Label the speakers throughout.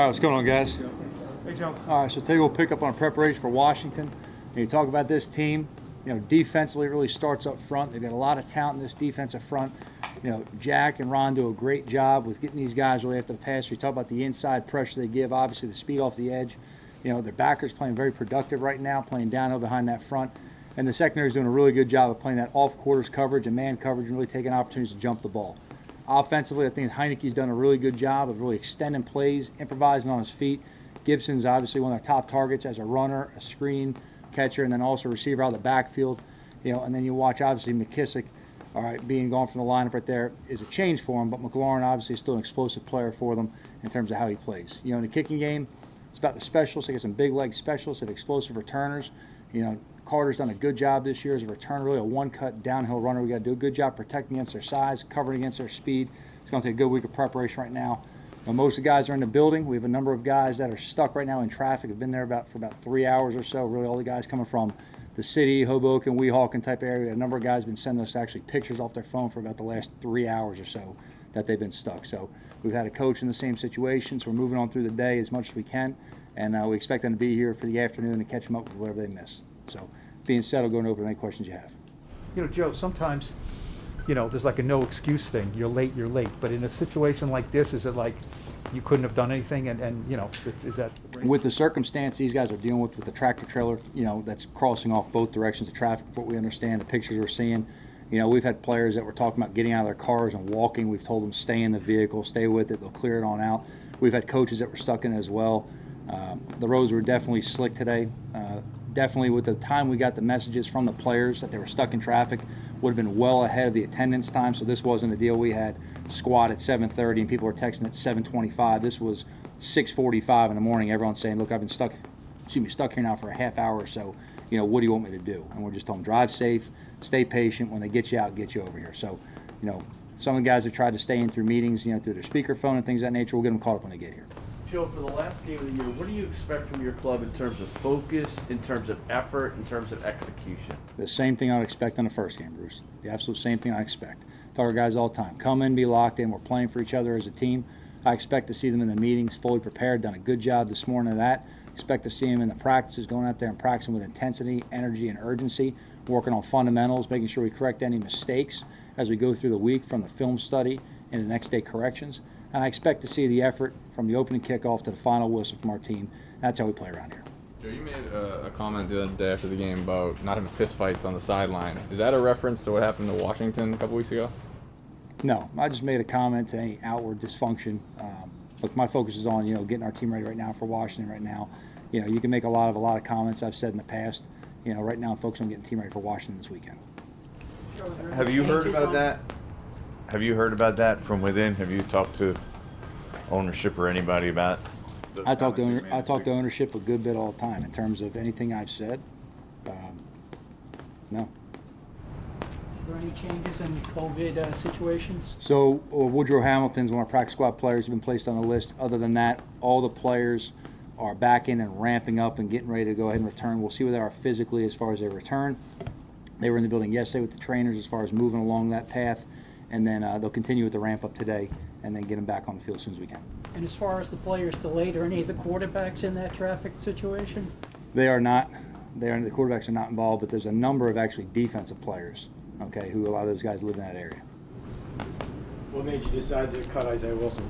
Speaker 1: right, what's going on, guys?
Speaker 2: Hey, Joe.
Speaker 1: All right, so today we'll pick up on preparation for Washington. And you talk about this team, you know, defensively it really starts up front. They've got a lot of talent in this defensive front. You know, Jack and Ron do a great job with getting these guys really after the pass. You talk about the inside pressure they give, obviously the speed off the edge. You know, their backers playing very productive right now, playing downhill behind that front. And the secondary is doing a really good job of playing that off quarters coverage and man coverage and really taking opportunities to jump the ball. Offensively, I think Heinicke's done a really good job of really extending plays, improvising on his feet. Gibson's obviously one of their top targets as a runner, a screen catcher, and then also receiver out of the backfield. You know, and then you watch obviously McKissic, all right, being gone from the lineup right there is a change for him. But McLaurin obviously is still an explosive player for them in terms of how he plays. You know, in the kicking game, it's about the specialists. They got some big leg specialists and explosive returners. You know, Carter's done a good job this year as a returner, really a one-cut downhill runner. We got to do a good job protecting against their size, covering against their speed. It's going to take a good week of preparation right now. Now, most of the guys are in the building. We have a number of guys that are stuck right now in traffic. Have been there about for about three hours or so. Really, all the guys coming from the city, Hoboken, Weehawken type area. A number of guys have been sending us actually pictures off their phone for about the last three hours or so that they've been stuck. So we've had a coach in the same situation. So we're moving on through the day as much as we can, and uh, we expect them to be here for the afternoon and catch them up with whatever they missed. So being said, I'll go and open any questions you have.
Speaker 2: You know, Joe, sometimes, you know, there's like a no excuse thing. You're late, you're late. But in a situation like this, is it like you couldn't have done anything? And, and you know, is that.
Speaker 1: with the circumstance these guys are dealing with with the tractor trailer, you know, that's crossing off both directions of traffic, what we understand, the pictures we're seeing. You know, we've had players that were talking about getting out of their cars and walking. We've told them stay in the vehicle, stay with it, they'll clear it on out. We've had coaches that were stuck in it as well. Um, the roads were definitely slick today. Uh, definitely with the time we got the messages from the players that they were stuck in traffic would have been well ahead of the attendance time. So this wasn't a deal we had squad at 7.30 and people were texting at 7.25 this was 6.45 in the morning. Everyone's saying look i've been stuck excuse me stuck here now for a half hour or so. You know what do you want me to do? And we're just telling them drive safe stay patient. When they get you out get you over here. So you know some of the guys have tried to stay in through meetings you know through their speakerphone and things of that nature. We'll get them caught up when they get here
Speaker 3: Joe, for the last game of the year, what do you expect from your club in terms of focus, in terms of effort, in terms of execution?
Speaker 1: The same thing I'd expect on the first game, Bruce. The absolute same thing I expect. Tell our guys all the time, come in, be locked in. We're playing for each other as a team. I expect to see them in the meetings fully prepared. Done a good job this morning of that. Expect to see them in the practices, going out there and practicing with intensity, energy, and urgency. Working on fundamentals, making sure we correct any mistakes as we go through the week from the film study and the next day corrections. And I expect to see the effort from the opening kickoff to the final whistle from our team. That's how we play around here.
Speaker 4: Joe, you made a, a comment the other day after the game about not having fistfights on the sideline. Is that a reference to what happened to Washington a couple weeks ago?
Speaker 1: No, I just made a comment to any outward dysfunction. Um, look, my focus is on you know getting our team ready right now for Washington right now. You know, you can make a lot of a lot of comments I've said in the past. You know, right now folks, I'm focused on getting team ready for Washington this weekend.
Speaker 5: Have you heard about that? Have you heard about that from within? Have you talked to ownership or anybody about? those
Speaker 1: I talk to owner, I
Speaker 5: this
Speaker 1: talk to ownership a good bit all the time in terms of anything I've said. Um, no.
Speaker 6: Are there any changes in COVID uh, situations?
Speaker 1: So uh, Woodrow Hamilton's one of our practice squad players has been placed on the list. Other than that, all the players are back in and ramping up and getting ready to go ahead and return. We'll see where they are physically as far as their return. They were in the building yesterday with the trainers as far as moving along that path, and then uh, they'll continue with the ramp up today, and then get them back on the field as soon as we can.
Speaker 6: And as far as the players delayed, are any of the quarterbacks in that traffic situation?
Speaker 1: They are not. They are the quarterbacks are not involved, but there's a number of actually defensive players. Okay, who a lot of those guys live in that area.
Speaker 7: What made you decide to cut Isaiah Wilson?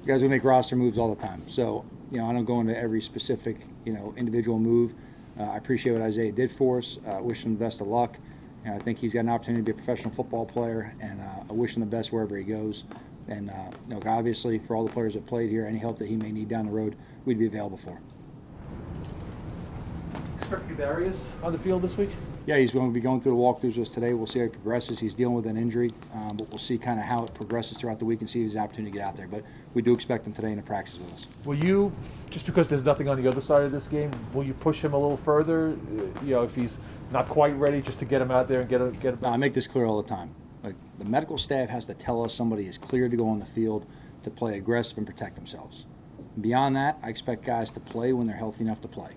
Speaker 1: You guys we make roster moves all the time. So, you know, I don't go into every specific, you know, individual move. Uh, I appreciate what Isaiah did for us. Uh, wish him the best of luck. And I think he's got an opportunity to be a professional football player, and uh, I wish him the best wherever he goes. And uh, you know, obviously, for all the players that played here, any help that he may need down the road, we'd be available for.
Speaker 2: Expect Darius on the field this week?
Speaker 1: Yeah, he's going to be going through the walkthroughs just today. We'll see how he progresses. He's dealing with an injury, um, but we'll see kind of how it progresses throughout the week and see if he's an opportunity to get out there. But we do expect him today in the practice with us.
Speaker 2: Will you, just because there's nothing on the other side of this game, will you push him a little further? You know, if he's not quite ready, just to get him out there and get him, get him.
Speaker 1: No, I make this clear all the time. Like the medical staff has to tell us somebody is cleared to go on the field to play aggressive and protect themselves. Beyond that, I expect guys to play when they're healthy enough to play,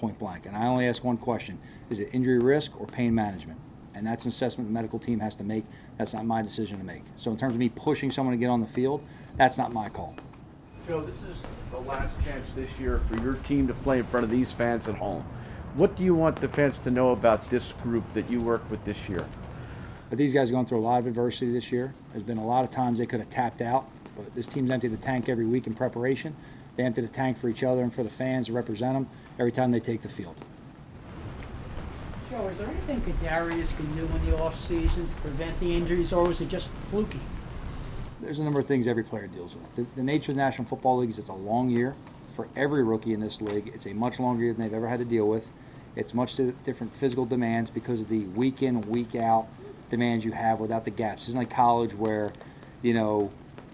Speaker 1: point blank. And I only ask one question: Is it injury risk or pain management? And that's an assessment the medical team has to make. That's not my decision to make. So in terms of me pushing someone to get on the field, that's not my call.
Speaker 3: Joe, this is the last chance this year for your team to play in front of these fans at home. What do you want the fans to know about this group that you work with this year?
Speaker 1: But these guys are going through a lot of adversity this year. There's been a lot of times they could have tapped out, but this team's emptied the tank every week in preparation. They empty the tank for each other and for the fans to represent them every time they take the field.
Speaker 6: Joe, is there anything Kadarius can do in the offseason to prevent the injuries, or is it just fluky?
Speaker 1: There's a number of things every player deals with. The, the nature of the National Football League is it's a long year. For every rookie in this league, it's a much longer year than they've ever had to deal with. It's much different physical demands because of the week in, week out demands you have without the gaps. It's not like college where, you know,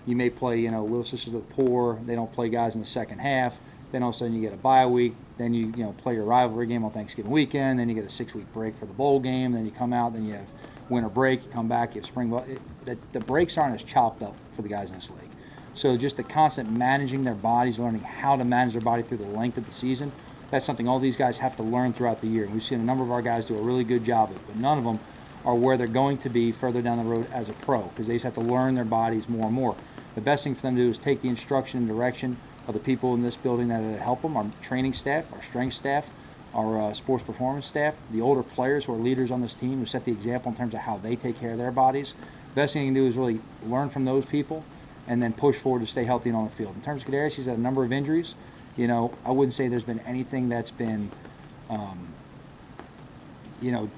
Speaker 1: you may play, you know, Little Sisters of the Poor. They don't play guys in the second half. Then all of a sudden you get a bye week. Then you, you know, play your rivalry game on Thanksgiving weekend. Then you get a six-week break for the bowl game. Then you come out. Then you have winter break. You come back. You have spring. It, the, the breaks aren't as chopped up for the guys in this league. So just the constant managing their bodies, learning how to manage their body through the length of the season, that's something all these guys have to learn throughout the year. And we've seen a number of our guys do a really good job of it, but none of them are where they're going to be further down the road as a pro because they just have to learn their bodies more and more. The best thing for them to do is take the instruction and direction of the people in this building that help them, our training staff, our strength staff, our uh, sports performance staff, the older players who are leaders on this team who set the example in terms of how they take care of their bodies. The best thing you can do is really learn from those people and then push forward to stay healthy and on the field. In terms of Kadarius, he's had a number of injuries. You know, I wouldn't say there's been anything that's been, um, you know,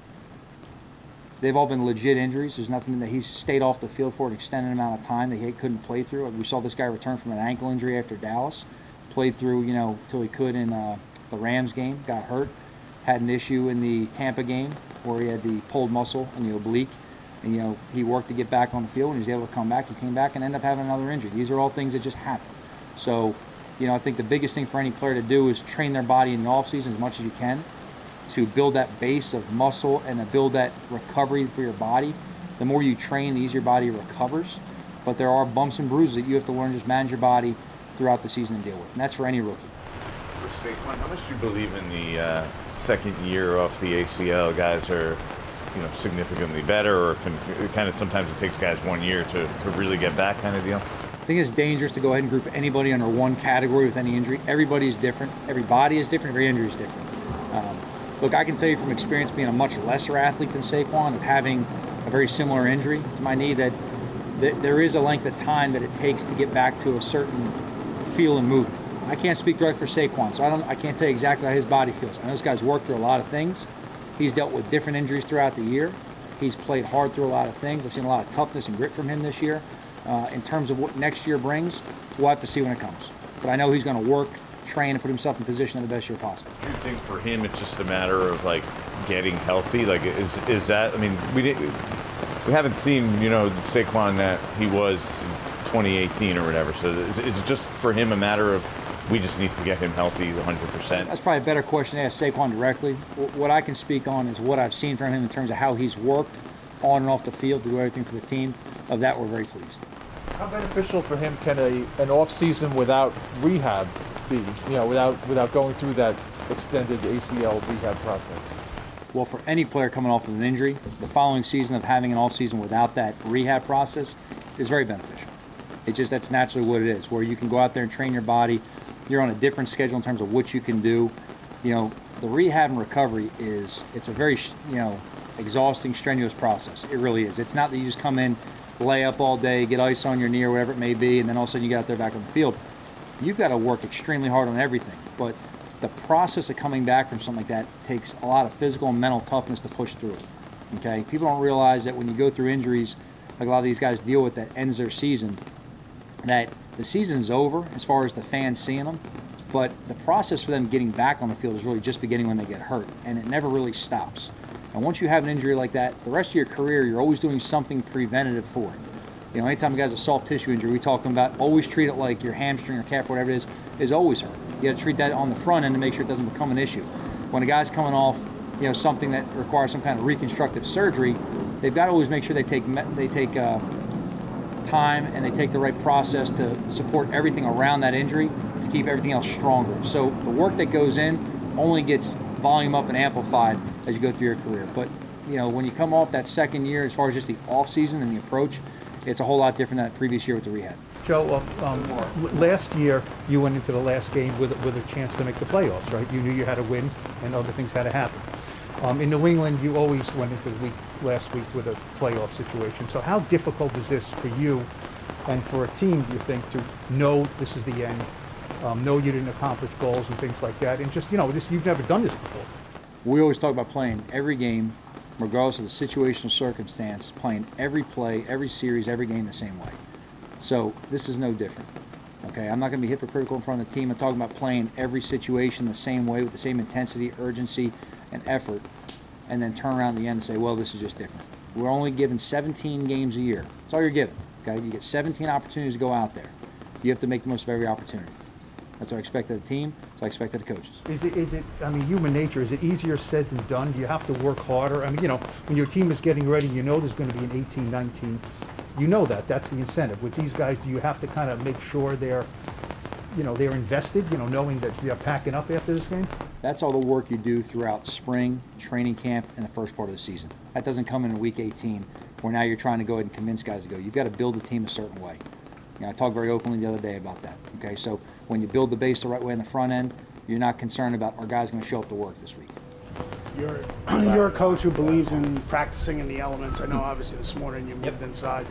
Speaker 1: they've all been legit injuries. There's nothing that he's stayed off the field for an extended amount of time that he couldn't play through. We saw this guy return from an ankle injury after Dallas, played through, you know, till he could in uh, the Rams game, got hurt, had an issue in the Tampa game where he had the pulled muscle in the oblique. And, you know, he worked to get back on the field and he was able to come back. He came back and ended up having another injury. These are all things that just happen. So, you know, I think the biggest thing for any player to do is train their body in the offseason as much as you can to build that base of muscle and to build that recovery for your body. The more you train, the easier your body recovers. But there are bumps and bruises that you have to learn to just manage your body throughout the season and deal with. And that's for any rookie.
Speaker 5: For Saquon, how much do you believe in the uh, second year off the ACL? Guys are, you know, significantly better, or can, kind of sometimes it takes guys one year to, to really get back, kind of deal.
Speaker 1: I think it's dangerous to go ahead and group anybody under one category with any injury. Everybody is different. Every body is different. Every injury is different. Um, look, I can tell you from experience being a much lesser athlete than Saquon, of having a very similar injury to my knee, that, that there is a length of time that it takes to get back to a certain feel and movement. I can't speak directly for Saquon, so I don't. I can't tell you exactly how his body feels. I know this guy's worked through a lot of things. He's dealt with different injuries throughout the year. He's played hard through a lot of things. I've seen a lot of toughness and grit from him this year. Uh, in terms of what next year brings, we'll have to see when it comes. But I know he's going to work, train, and put himself in position in the best year possible.
Speaker 5: Do you think for him it's just a matter of like getting healthy? Like, is is that? I mean, we didn't. We haven't seen you know Saquon that he was in 2018 or whatever. So is, is it just for him a matter of we just need to get him healthy 100 percent?
Speaker 1: That's probably a better question to ask Saquon directly. What I can speak on is what I've seen from him in terms of how he's worked on and off the field to do everything for the team. Of that, we're very pleased.
Speaker 8: How beneficial for him can a an off season without rehab be? You know, without without going through that extended ACL rehab process.
Speaker 1: Well, for any player coming off of an injury, the following season of having an off season without that rehab process is very beneficial. It just that's naturally what it is, where you can go out there and train your body. You're on a different schedule in terms of what you can do. You know, the rehab and recovery is it's a very you know exhausting, strenuous process. It really is. It's not that you just come in, lay up all day, get ice on your knee or whatever it may be, and then all of a sudden you get out there back on the field. You've got to work extremely hard on everything, but the process of coming back from something like that takes a lot of physical and mental toughness to push through. Okay, people don't realize that when you go through injuries, like a lot of these guys deal with, that ends their season. That the season's over as far as the fans seeing them, but the process for them getting back on the field is really just beginning when they get hurt, and it never really stops. And once you have an injury like that, the rest of your career, you're always doing something preventative for it. You know, anytime a guy's a soft tissue injury, we talk about always treat it like your hamstring or calf, or whatever it is, is always hurt. You got to treat that on the front end to make sure it doesn't become an issue. When a guy's coming off, you know, something that requires some kind of reconstructive surgery, they've got to always make sure they take they take uh, time and they take the right process to support everything around that injury to keep everything else stronger. So the work that goes in only gets volume up and amplified as you go through your career. But you know, when you come off that second year, as far as just the off season and the approach, it's a whole lot different than that previous year with the rehab.
Speaker 2: Joe, um, um, last year, you went into the last game with, with a chance to make the playoffs, right? You knew you had to win and other things had to happen. Um, in New England, you always went into the week, last week with a playoff situation. So how difficult is this for you and for a team, do you think, to know this is the end, um, know you didn't accomplish goals and things like that, and just, you know, this, you've never done this before.
Speaker 1: We always talk about playing every game, regardless of the situational circumstance, playing every play, every series, every game the same way. So this is no different. Okay, I'm not going to be hypocritical in front of the team. I'm talking about playing every situation the same way with the same intensity, urgency, and effort, and then turn around at the end and say, well, this is just different. We're only given 17 games a year. That's all you're given. Okay, you get 17 opportunities to go out there. You have to make the most of every opportunity. That's what I expect of the team. That's what I expect of the coaches.
Speaker 2: Is it, is it, I mean, human nature, is it easier said than done? Do you have to work harder? I mean, you know, when your team is getting ready, you know there's gonna be an 18, 19. You know that, that's the incentive. With these guys, do you have to kind of make sure they're, you know, they're invested, you know, knowing that they're packing up after this game?
Speaker 1: That's all the work you do throughout spring, training camp, and the first part of the season. That doesn't come in week 18, where now you're trying to go ahead and convince guys to go. You've got to build the team a certain way. You know, I talked very openly the other day about that. Okay, so when you build the base the right way in the front end, you're not concerned about are guys going to show up to work this week.
Speaker 9: You're, you're a coach who believes in practicing in the elements. I know obviously this morning you moved inside.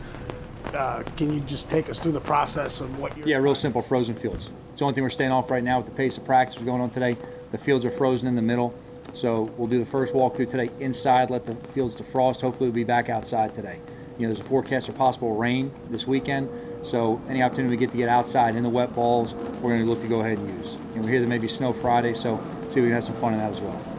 Speaker 9: Uh, can you just take us through the process of what you're
Speaker 1: Yeah, real simple, frozen fields. It's the only thing we're staying off right now with the pace of practice that's going on today. The fields are frozen in the middle. So we'll do the first walkthrough today inside, let the fields defrost. Hopefully we'll be back outside today. You know, there's a forecast for possible rain this weekend. So any opportunity we get to get outside in the wet balls, we're going to look to go ahead and use. Know, we hear there may be snow Friday, so see if we can have some fun in that as well.